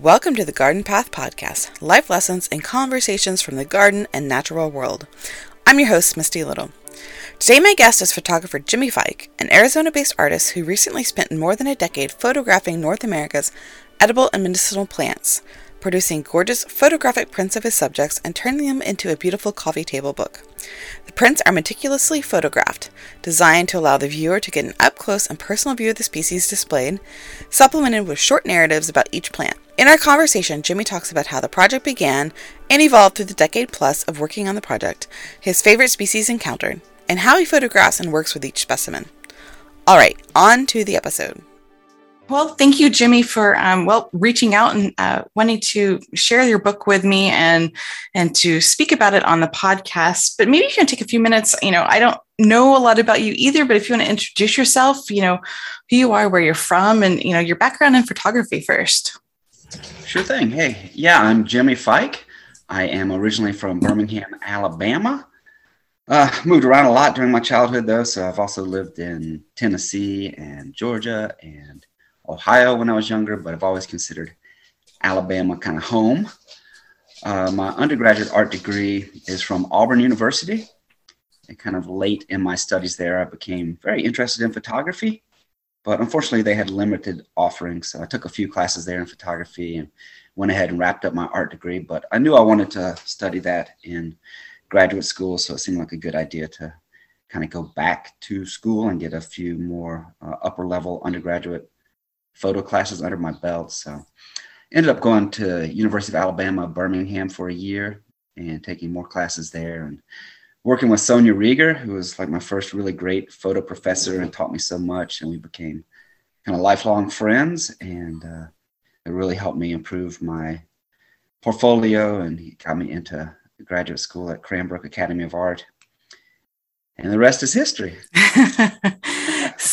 Welcome to the Garden Path Podcast, life lessons and conversations from the garden and natural world. I'm your host, Misty Little. Today, my guest is photographer Jimmy Fike, an Arizona based artist who recently spent more than a decade photographing North America's edible and medicinal plants, producing gorgeous photographic prints of his subjects and turning them into a beautiful coffee table book. The prints are meticulously photographed, designed to allow the viewer to get an up close and personal view of the species displayed, supplemented with short narratives about each plant. In our conversation, Jimmy talks about how the project began and evolved through the decade plus of working on the project, his favorite species encountered, and how he photographs and works with each specimen. All right, on to the episode. Well, thank you, Jimmy, for um, well reaching out and uh, wanting to share your book with me and and to speak about it on the podcast. But maybe you can take a few minutes. You know, I don't know a lot about you either, but if you want to introduce yourself, you know, who you are, where you're from, and you know your background in photography first. Sure thing. Hey, yeah, I'm Jimmy Fike. I am originally from Birmingham, Alabama. Uh, moved around a lot during my childhood, though, so I've also lived in Tennessee and Georgia and Ohio when I was younger, but I've always considered Alabama kind of home. Uh, my undergraduate art degree is from Auburn University. And kind of late in my studies there, I became very interested in photography but unfortunately, they had limited offerings. So I took a few classes there in photography and went ahead and wrapped up my art degree. But I knew I wanted to study that in graduate school, so it seemed like a good idea to kind of go back to school and get a few more uh, upper level undergraduate photo classes under my belt. So ended up going to University of Alabama, Birmingham for a year and taking more classes there and working with Sonia Rieger, who was like my first really great photo professor and taught me so much. And we became kind of lifelong friends. And uh, it really helped me improve my portfolio. And he got me into graduate school at Cranbrook Academy of Art. And the rest is history.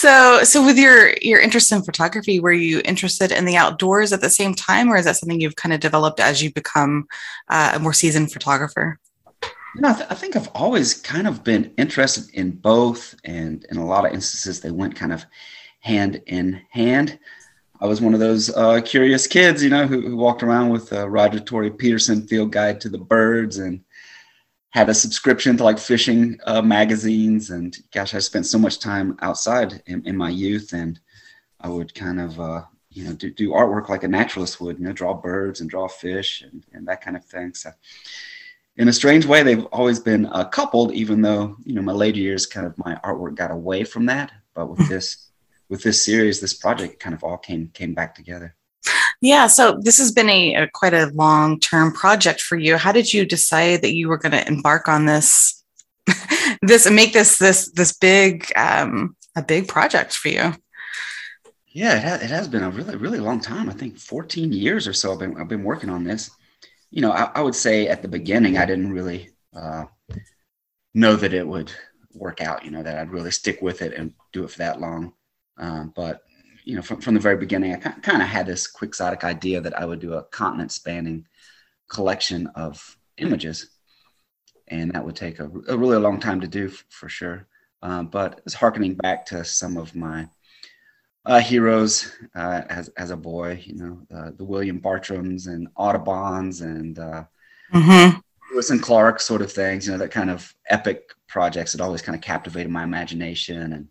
so, so with your your interest in photography, were you interested in the outdoors at the same time, or is that something you've kind of developed as you become uh, a more seasoned photographer? You know, I, th- I, think I've always kind of been interested in both, and in a lot of instances, they went kind of hand in hand. I was one of those uh, curious kids, you know, who, who walked around with a Roger Tory Peterson Field Guide to the Birds and had a subscription to like fishing uh, magazines. And gosh, I spent so much time outside in, in my youth, and I would kind of, uh, you know, do, do artwork like a naturalist would, you know, draw birds and draw fish and, and that kind of thing. So in a strange way, they've always been uh, coupled, even though, you know, my later years kind of my artwork got away from that. But with this, with this series, this project kind of all came, came back together. Yeah, so this has been a, a quite a long term project for you. How did you decide that you were going to embark on this, this make this this this big um, a big project for you? Yeah, it has, it has been a really really long time. I think 14 years or so. I've been I've been working on this you know, I, I, would say at the beginning, I didn't really uh, know that it would work out, you know, that I'd really stick with it and do it for that long. Um, but, you know, from, from the very beginning, I kind of had this quixotic idea that I would do a continent spanning collection of images. And that would take a, a really long time to do for sure. Um, but it's harkening back to some of my uh, heroes uh, as as a boy. You know, uh, the William Bartrams and Audubons and uh, mm-hmm. Lewis and Clark sort of things. You know, that kind of epic projects that always kind of captivated my imagination. And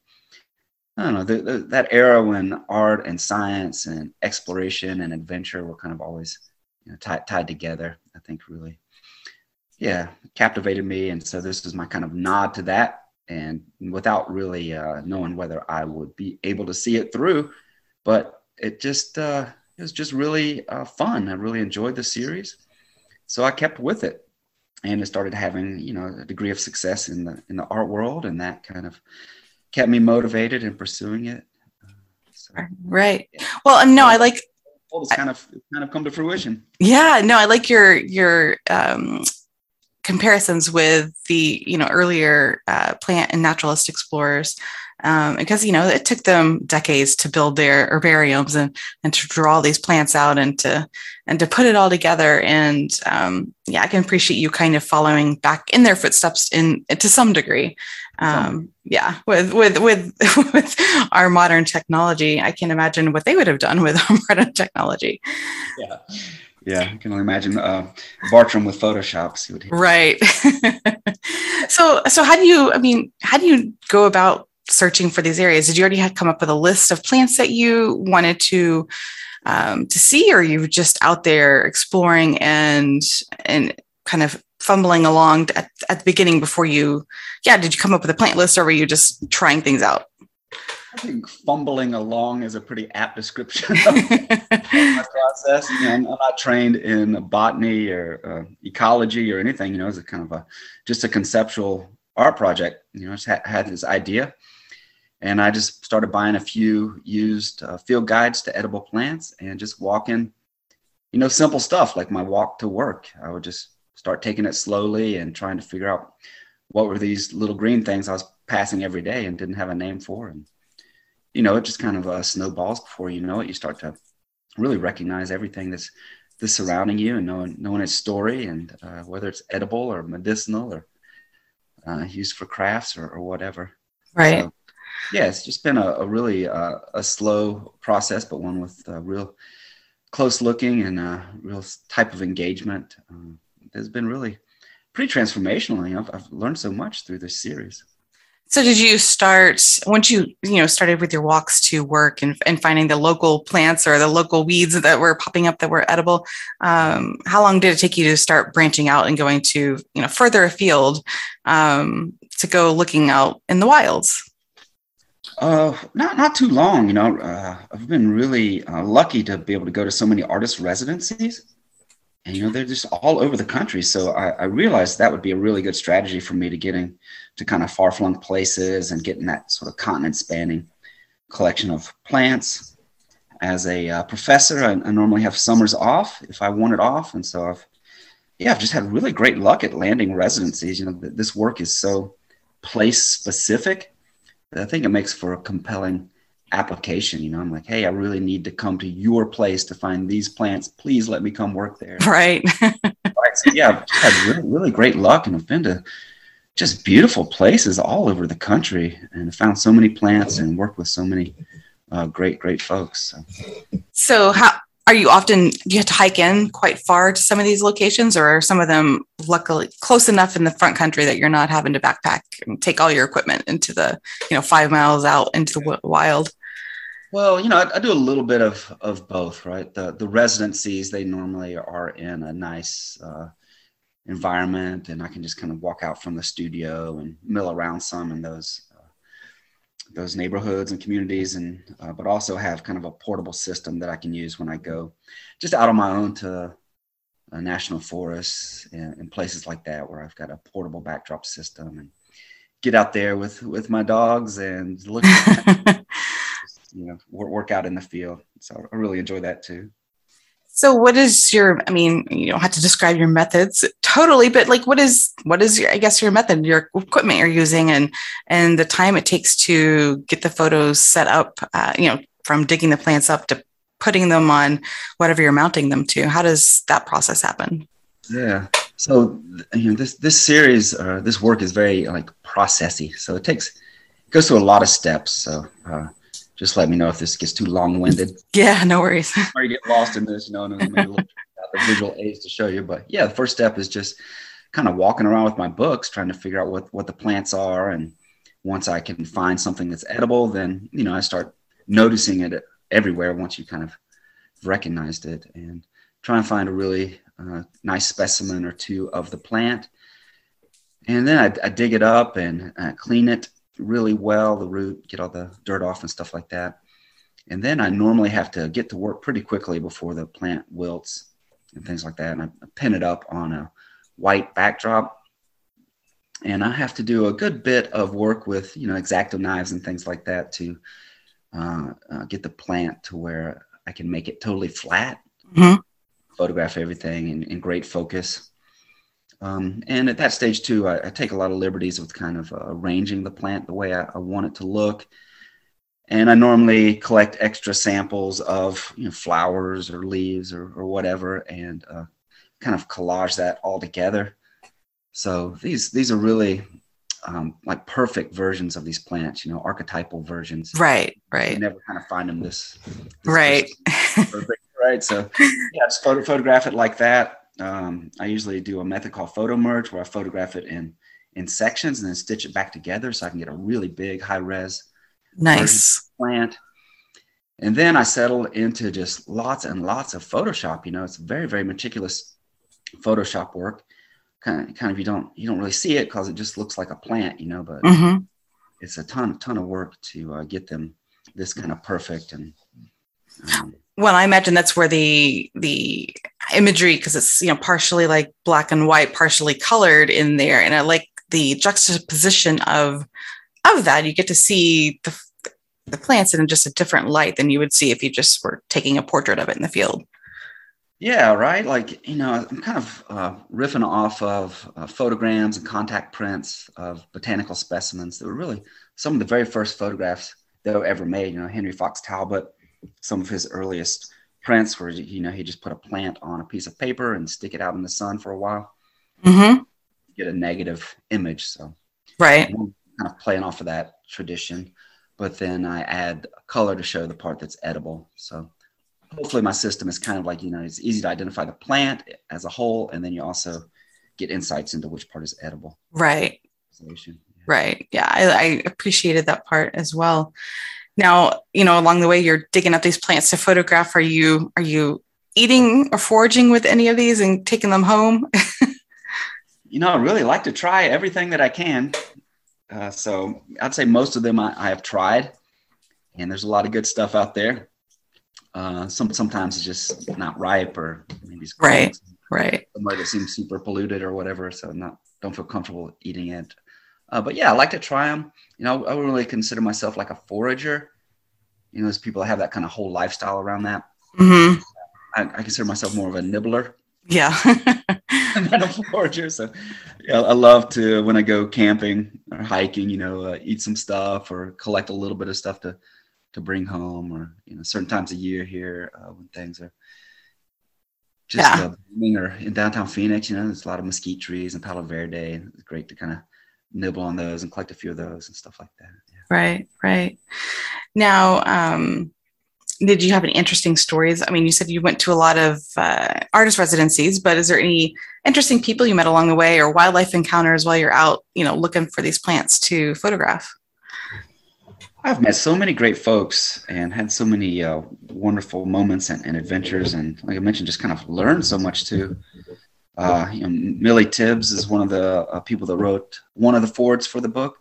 I don't know the, the, that era when art and science and exploration and adventure were kind of always you know, tied tied together. I think really, yeah, captivated me. And so this is my kind of nod to that and without really uh, knowing whether I would be able to see it through. But it just uh, it was just really uh, fun. I really enjoyed the series, so I kept with it, and it started having you know a degree of success in the in the art world, and that kind of kept me motivated in pursuing it. So, right. Well, um, no, I like. All this kind of kind of come to fruition. Yeah. No, I like your your um, comparisons with the you know earlier uh, plant and naturalist explorers um, because you know it took them decades to build their herbariums and and to draw these plants out and to and to put it all together and um, yeah i can appreciate you kind of following back in their footsteps in to some degree Um, yeah, with with with with our modern technology, I can't imagine what they would have done with our modern technology. Yeah, yeah, I can only imagine uh, Bartram with Photoshop. See what he right. so so how do you? I mean, how do you go about searching for these areas? Did you already have come up with a list of plants that you wanted to um, to see, or you were just out there exploring and and kind of fumbling along at, at the beginning before you? Yeah, did you come up with a plant list, or were you just trying things out? I think fumbling along is a pretty apt description of my process. You know, I'm, not trained in botany or uh, ecology or anything. You know, it's a kind of a just a conceptual art project. You know, I just ha- had this idea and I just started buying a few used uh, field guides to edible plants and just walking, you know, simple stuff like my walk to work. I would just start taking it slowly and trying to figure out what were these little green things I was passing every day and didn't have a name for. And, you know, it just kind of uh, snowballs before you know it. You start to really recognize everything that's, that's surrounding you and knowing, knowing its story and uh, whether it's edible or medicinal or uh, used for crafts or, or whatever. Right. So, yeah, it's just been a, a really uh, a slow process, but one with uh, real close looking and a real type of engagement. Um, has been really pretty transformational. You know, I've, I've learned so much through this series. So did you start once you you know started with your walks to work and, and finding the local plants or the local weeds that were popping up that were edible? Um, how long did it take you to start branching out and going to you know further afield um, to go looking out in the wilds? Uh, not not too long. You know, uh, I've been really uh, lucky to be able to go to so many artist residencies, and you know they're just all over the country. So I, I realized that would be a really good strategy for me to getting to kind of far flung places and getting that sort of continent spanning collection of plants. As a uh, professor, I, I normally have summers off if I want it off, and so I've yeah, I've just had really great luck at landing residencies. You know, this work is so place specific I think it makes for a compelling application. You know, I'm like, hey, I really need to come to your place to find these plants. Please let me come work there. Right. right. So, yeah, I've had really, really great luck and I've been to just beautiful places all over the country and found so many plants and worked with so many uh, great, great folks. So. so how are you often do you have to hike in quite far to some of these locations or are some of them luckily close enough in the front country that you're not having to backpack and take all your equipment into the you know five miles out into the wild well you know i, I do a little bit of of both right? The the residencies they normally are in a nice uh, environment and i can just kind of walk out from the studio and mill around some in those those neighborhoods and communities and uh, but also have kind of a portable system that i can use when i go just out on my own to uh, national forests and, and, places like that where i've got a portable backdrop system and get out there with with my dogs and look you know work, work out in the field so i really enjoy that too so what is your, I mean, you don't have to describe your methods totally, but like what is what is your I guess your method, your equipment you're using and and the time it takes to get the photos set up, uh, you know, from digging the plants up to putting them on whatever you're mounting them to. How does that process happen? Yeah. So you know this this series uh, this work is very like processy. So it takes it goes through a lot of steps. So uh, just let me know if this gets too long winded. Yeah, no worries. or you get lost in this, you know, and maybe look at the visual aids to show you. But yeah, the first step is just kind of walking around with my books, trying to figure out what what the plants are. And once I can find something that's edible, then you know I start noticing it everywhere. Once you kind of recognized it, and try and find a really uh, nice specimen or two of the plant. And then I, I dig it up and uh, clean it really well, the root, get all the dirt off and stuff like that. And then I normally have to get to work pretty quickly before the plant wilts and things like that. And I pin it up on a white backdrop. And I have to do a good bit of work with, you know, exacto knives and things like that to uh, uh, get the plant to where I can make it totally flat, mm-hmm. photograph everything in, in great focus. Um, and at that stage too, I, I, take a lot of liberties with kind of uh, arranging the plant the way I, I, want it to look. And I normally collect extra samples of you know, flowers or leaves or, or whatever, and uh, kind of collage that all together. So these these are really um, like perfect versions of these plants, you know, archetypal versions. Right, right. You never kind of find them this, this right. perfect, right. So yeah, just photo, photograph it like that. Um, I usually do a method called photo merge where I photograph it in in sections and then stitch it back together so I can get a really big high res nice plant. And then I settle into just lots and lots of Photoshop. You know, it's very, very meticulous Photoshop work. Kind of, kind of you don't you don't really see it because it just looks like a plant, you know. But mm-hmm. it's a ton ton of work to uh, get them this kind of perfect and. Um, well, I imagine that's where the the imagery, because it's you know partially like black and white, partially colored in there, and I like the juxtaposition of of that. You get to see the the plants in just a different light than you would see if you just were taking a portrait of it in the field. Yeah, right. Like, you know, I'm kind of uh, riffing off of uh, photograms and contact prints of botanical specimens that were really some of the very first photographs that were ever made. You know, Henry Fox Talbot, some of his earliest prints where, you know, he just put a plant on a piece of paper and stick it out in the sun for a while. Mm-hmm. Get a negative image. So, right. kind of playing off of that tradition but then I add color to show the part that's edible. So hopefully my system is kind of like, you know, it's easy to identify the plant as a whole, and then you also get insights into which part is edible. Right. Right. Yeah. I, I appreciated that part as well. Now, you know, along the way, you're digging up these plants to photograph. Are you, are you eating or foraging with any of these and taking them home? you know, I really like to try everything that I can. Uh, so I'd say most of them I, I, have tried, and there's a lot of good stuff out there. Uh, some sometimes it's just not ripe or maybe it's right, right. Somewhere that seems super polluted or whatever, so not don't feel comfortable eating it. Uh, but yeah, I like to try them. You know, I would really consider myself like a forager. You know, there's people that have that kind of whole lifestyle around that. Mm-hmm. I, I consider myself more of a nibbler. Yeah. I'm not a forager, so yeah, I love to when I go camping or hiking, you know, uh, eat some stuff or collect a little bit of stuff to to bring home, or you know, certain times a year here uh, when things are just yeah. uh, or in downtown Phoenix, you know, there's a lot of mesquite trees and Palo Verde. It's great to kind of nibble on those and collect a few of those and stuff like that. Yeah. Right, right. Now, um, did you have any interesting stories? I mean, you said you went to a lot of uh, artist residencies, but is there any interesting people you met along the way or wildlife encounters while you're out, you know, looking for these plants to photograph? I've met so many great folks and had so many uh, wonderful moments and, and, adventures, and like I mentioned, just kind of learned so much too. Uh, you know, Millee Tibbs is one of the uh, people that wrote one of the forwards for the book,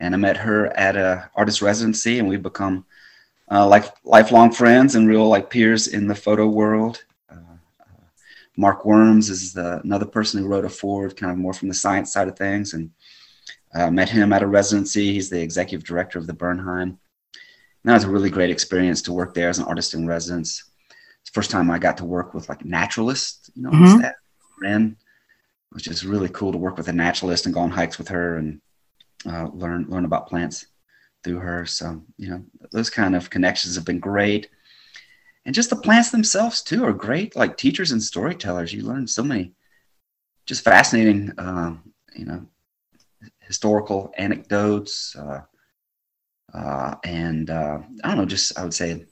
and I met her at a artist residency, and we've become uh, like lifelong friends and real like peers in the photo world. Uh, uh, Mark Wourms is the, another person who wrote a forward, kind of more from the science side of things, and uh, met him at a residency. He's the executive director of the Bernheim. And that was a really great experience to work there as an artist in residence. It's the first time I got to work with like naturalists, you know, mm-hmm. Staff, Ren, which is really cool to work with a naturalist and go on hikes with her and uh, learn learn about plants through her. So, you know, those kind of connections have been great. And just the plants themselves, too, are great. Like teachers and storytellers, you learn so many just fascinating, um, you know, historical anecdotes. Uh, uh, and uh, I don't know, just I would say,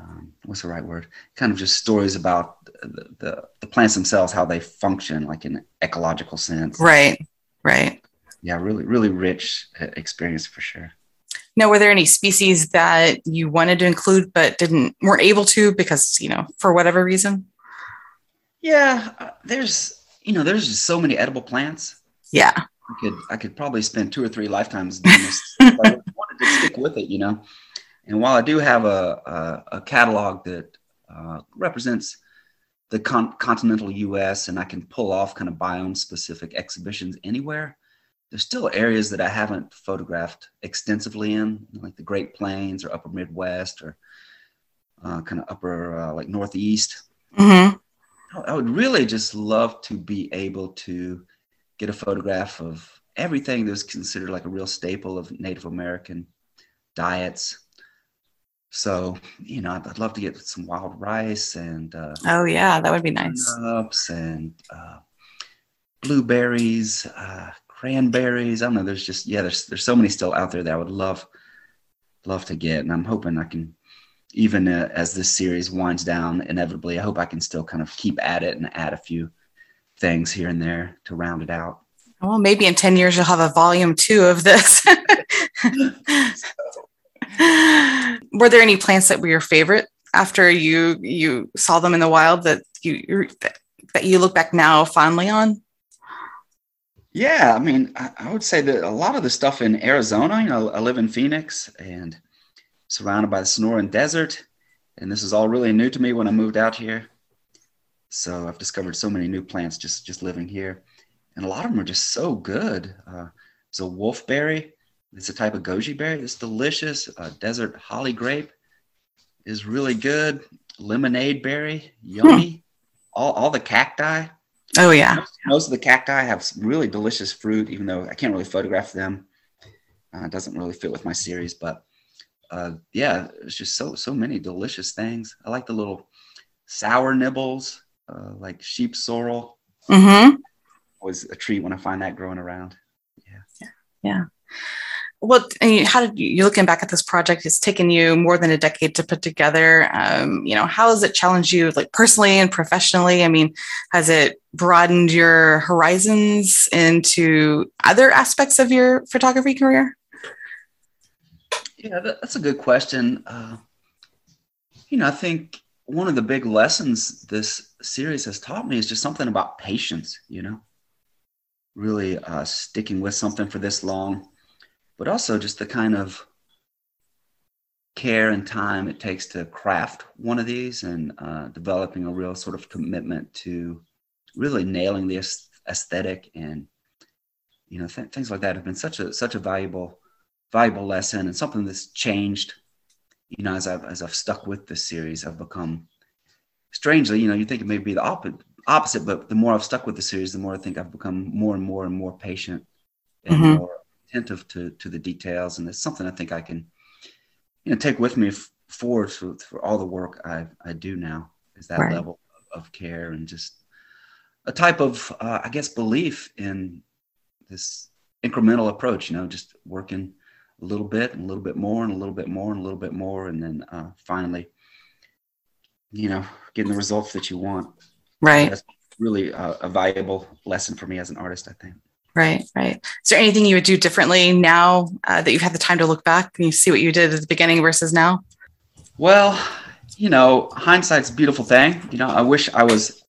um, what's the right word? Kind of just stories about the, the, the plants themselves, how they function, like in ecological sense. Right, right yeah, really, really rich uh, experience for sure. Now, were there any species that you wanted to include but didn't weren't able to because you know for whatever reason? Yeah, uh, there's you know there's just so many edible plants. Yeah, I could I could probably spend two or three lifetimes doing this. I wanted to stick with it, you know. And while I do have a a, a catalog that uh, represents the con- continental U.S. and I can pull off kind of biome specific exhibitions anywhere, there's still areas that I haven't photographed extensively in, like the Great Plains or Upper Midwest or uh, kind of Upper uh, like Northeast. Mm-hmm. I would really just love to be able to get a photograph of everything that's considered like a real staple of Native American diets. So, you know, I'd, I'd love to get some wild rice and uh, oh yeah, that would be nice. and uh, blueberries, uh, cranberries. I don't know. There's just yeah, there's there's so many still out there that I would love love to get, and I'm hoping I can even uh, as this series winds down inevitably. I hope I can still kind of keep at it and add a few things here and there to round it out. Well, maybe in 10 years you'll have a volume two of this. were there any plants that were your favorite after you you saw them in the wild that you that you look back now fondly on? Yeah, I mean, I, would say that a lot of the stuff in Arizona, you know, I live in Phoenix and surrounded by the Sonoran Desert, and this is all really new to me when I moved out here. So I've discovered so many new plants just just living here, and a lot of them are just so good. Uh, there's a wolfberry. It's a type of goji berry. It's delicious. Uh, desert holly grape is really good. Lemonade berry, yummy. Hmm. All all the cacti. Oh yeah. Most, most, of the cacti have really delicious fruit, even though I can't really photograph them. Uh, it doesn't really fit with my series, but uh, yeah, it's just so so many delicious things. I like the little sour nibbles uh, like sheep sorrel. Mm-hmm. Was a treat when I find that growing around. Yeah. Yeah. Well, how did you, you looking back at this project? It's taken you more than a decade to put together. Um, you know, how has it challenged you, like personally and professionally? I mean, has it broadened your horizons into other aspects of your photography career? Yeah, that's a good question. Uh, you know, I think one of the big lessons this series has taught me is just something about patience, you know, really uh, sticking with something for this long, but also just the kind of care and time it takes to craft one of these and uh, developing a real sort of commitment to really nailing the aesthetic and you know th- things like that have been such a such a valuable valuable lesson and something that's changed you know, as I've as I've stuck with this series, I've become strangely, you know, you think it may be the opposite, opposite, but the more I've stuck with the series, the more I think I've become more and more and more patient and mm-hmm. more attentive to to the details, and it's something I think I can, you know, take with me f- forward for, for all the work I I do now. Is that right. level of, of care and just a type of, uh, I guess, belief in this incremental approach. You know, just working a little bit and a little bit more and a little bit more and a little bit more and then uh, finally you know getting the results that you want right that's really a, a valuable lesson for me as an artist i think right right is there anything you would do differently now uh, that you've had the time to look back and you see what you did at the beginning versus now well you know hindsight's a beautiful thing you know i wish i was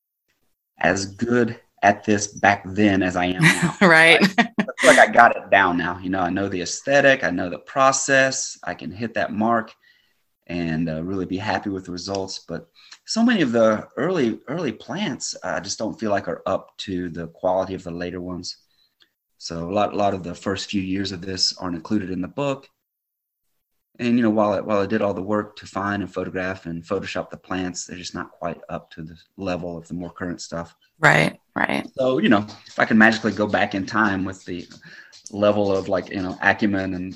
as good at this back then as I am now. right. I, I like I got it down now. You know, I know the aesthetic, I know the process, I can hit that mark and uh, really be happy with the results. But so many of the early early plants, I just don't feel like are up to the quality of the later ones. So a lot a lot of the first few years of this aren't included in the book. And you know, while I, while I did all the work to find and photograph and Photoshop the plants, they're just not quite up to the level of the more current stuff. Right, right. So, you know, if I can magically go back in time with the level of like, you know, acumen and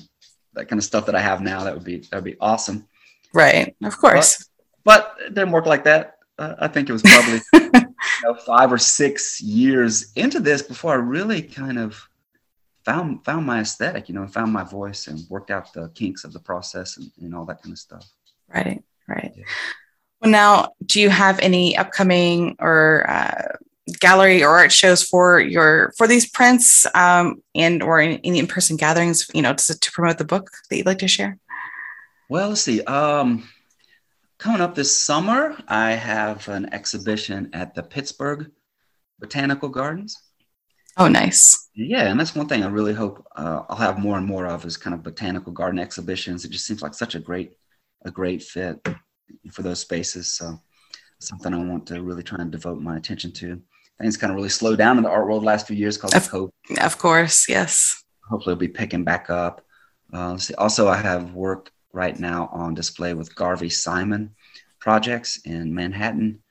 that kind of stuff that I have now, that would be, that'd be awesome. Right. Of course. But, but it didn't work like that. Uh, I think it was probably you know, five or six years into this before I really kind of found found my aesthetic, you know, and found my voice and worked out the kinks of the process and, and all that kind of stuff. Right, right. Yeah. Well, now, do you have any upcoming or uh, gallery or art shows for your for these prints um, and or any in-person gatherings you know to, to promote the book that you'd like to share well let's see um, coming up this summer i have an exhibition at the pittsburgh botanical gardens oh nice yeah and that's one thing i really hope uh, i'll have more and more of is kind of botanical garden exhibitions it just seems like such a great a great fit for those spaces so something i want to really try and devote my attention to things kind of really slowed down in the art world the last few years because of, COVID. Of course, yes. Hopefully, it'll be picking back up. Uh, also, I have work right now on display with Garvey Simon projects in Manhattan,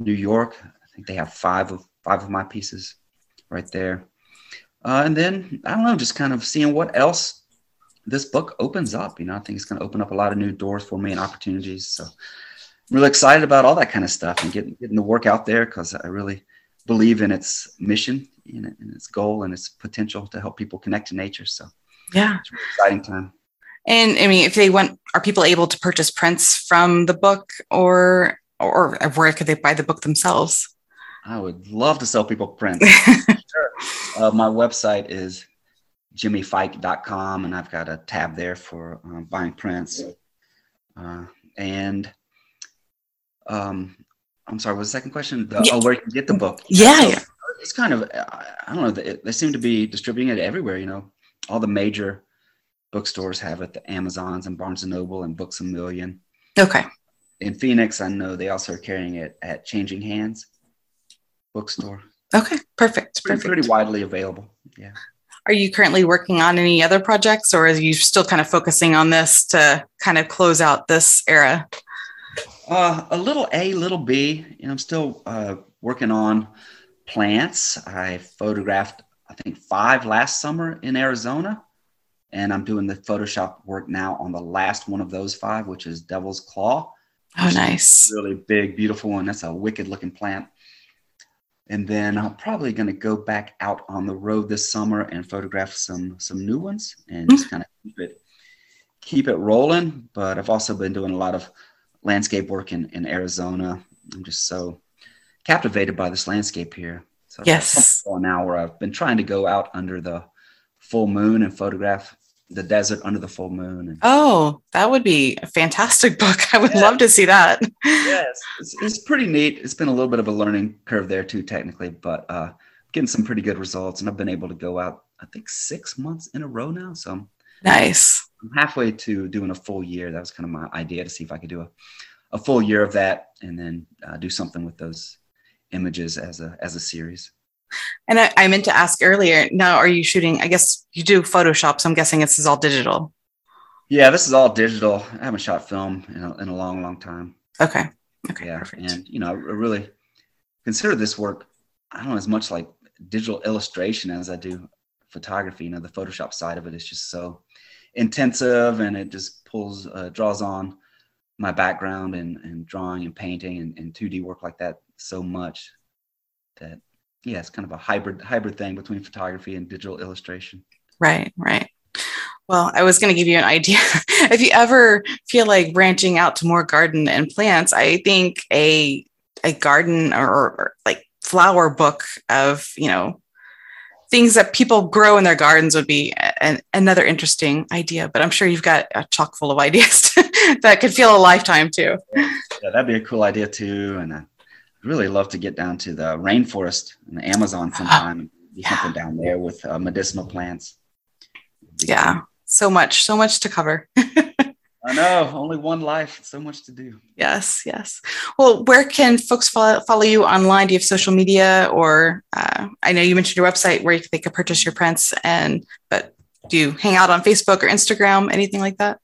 New York. I think they have five of five of my pieces right there. Uh, and then I don't know, just kind of seeing what else this book opens up. You know, I think it's going to open up a lot of new doors for me and opportunities. So I'm really excited about all that kind of stuff and getting getting the work out there because I really believe in its mission, and, in its goal, and its potential to help people connect to nature. So, yeah, it's an exciting time. And I mean, if they want, are people able to purchase prints from the book, or or where could they buy the book themselves? I would love to sell people prints. sure. Uh, my website is jimmyfike.com, and I've got a tab there for uh, buying prints. Uh, and um, I'm sorry, what's the second question? The, yeah. Oh, where you can get the book? Yeah, so yeah. It's kind of, I don't know, they, they seem to be distributing it everywhere. You know, all the major bookstores have it, the Amazons and Barnes and Noble and Books a Million. Okay. In Phoenix, I know they also are carrying it at Changing Hands bookstore. Okay, perfect. Pretty, perfect. pretty widely available. Yeah. Are you currently working on any other projects or are you still kind of focusing on this to kind of close out this era? Uh, a little A, little B. You know, I'm still uh, working on plants. I photographed, I think, five last summer in Arizona. And I'm doing the Photoshop work now on the last one of those five, which is Devil's Claw. Oh, nice. Really big, beautiful one. That's a wicked looking plant. And then I'm probably going to go back out on the road this summer and photograph some some new ones and just mm-hmm. kind of keep it keep it rolling. But I've also been doing a lot of landscape work in, in Arizona. I'm just so captivated by this landscape here. So yes. Now where I've been trying to go out under the full moon and photograph the desert under the full moon. And, oh, that would be a fantastic book. I would yeah. love to see that. yes, it's, it's, pretty neat. It's been a little bit of a learning curve there too, technically, but uh, getting some pretty good results. And I've been able to go out, I think, six months in a row now. So I'm nice. I'm halfway to doing a full year. That was kind of my idea to see if I could do a, a full year of that and then uh, do something with those images as a as a series. And I, I, meant to ask earlier. Now, are you shooting? I guess you do Photoshop, so I'm guessing this is all digital. Yeah, this is all digital. I haven't shot film in a, in a long, long time. Okay. Okay. Yeah, perfect. and you know, I really consider this work. I don't know as much like digital illustration as I do photography. You know, the Photoshop side of it is just so intensive, and it just pulls, uh, draws on my background and, and drawing and painting and, and 2D work like that so much that yeah, it's kind of a hybrid hybrid thing between photography and digital illustration. Right, right. Well, I was going to give you an idea. if you ever feel like branching out to more garden and plants, I think a a garden or, or like flower book of you know things that people grow in their gardens would be an, another interesting idea. But I'm sure you've got a chock full of ideas that could feel a lifetime too. Yeah, that'd be a cool idea too. And really love to get down to the rainforest and the Amazon sometime and do yeah. something down there with uh, medicinal plants. Yeah, so much, so much to cover. I know, only one life, so much to do. Yes, yes. Well, where can folks follow, follow you online? Do you have social media, or uh, I know you mentioned your website where they could purchase your prints, and but do you hang out on Facebook or Instagram, anything like that?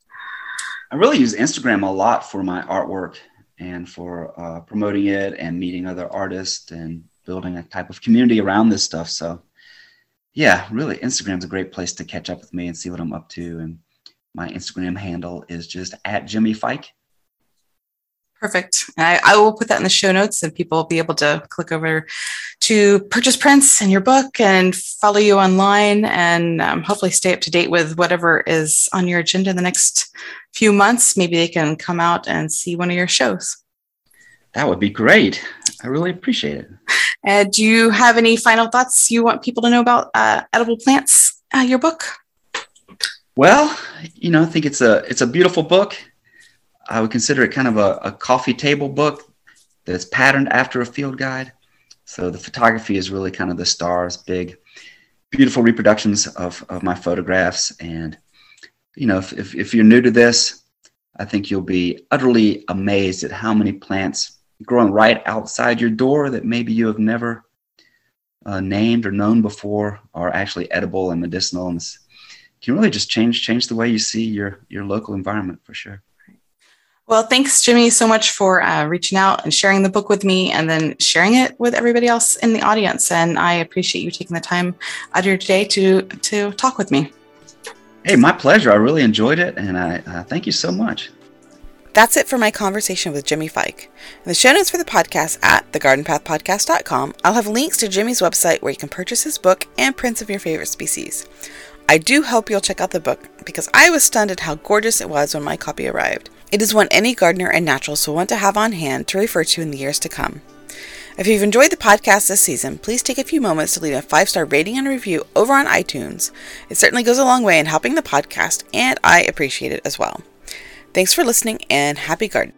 I really use Instagram a lot for my artwork and for uh, promoting it and meeting other artists and building a type of community around this stuff. So, yeah, really, Instagram's a great place to catch up with me and see what I'm up to. And my Instagram handle is just at Jimmy Fike. Perfect. I, I, will put that in the show notes and people will be able to click over to purchase prints and your book and follow you online and um, hopefully stay up to date with whatever is on your agenda in the next few months. Maybe they can come out and see one of your shows. That would be great. I really appreciate it. Uh, do you have any final thoughts you want people to know about uh, edible plants? Uh, your book? Well, you know, I think it's a it's a beautiful book. I would consider it kind of a, a coffee table book that's patterned after a field guide. So the photography is really kind of the stars, big, beautiful reproductions of, of my photographs. And, you know, if, if, if you're new to this, I think you'll be utterly amazed at how many plants growing right outside your door that maybe you have never uh, named or known before are actually edible and medicinal and can really just change change the way you see your your local environment for sure. Well, thanks, Jimmy, so much for uh, reaching out and sharing the book with me and then sharing it with everybody else in the audience. And I appreciate you taking the time out of your day to, to talk with me. Hey, my pleasure. I really enjoyed it. And I uh, thank you so much. That's it for my conversation with Jimmy Fike. In the show notes for the podcast at thegardenpathpodcast.com, I'll have links to Jimmy's website where you can purchase his book and prints of your favorite species. I do hope you'll check out the book because I was stunned at how gorgeous it was when my copy arrived. It is one any gardener and naturalist will want to have on hand to refer to in the years to come. If you've enjoyed the podcast this season, please take a few moments to leave a five star rating and review over on iTunes. It certainly goes a long way in helping the podcast, and I appreciate it as well. Thanks for listening and happy gardening.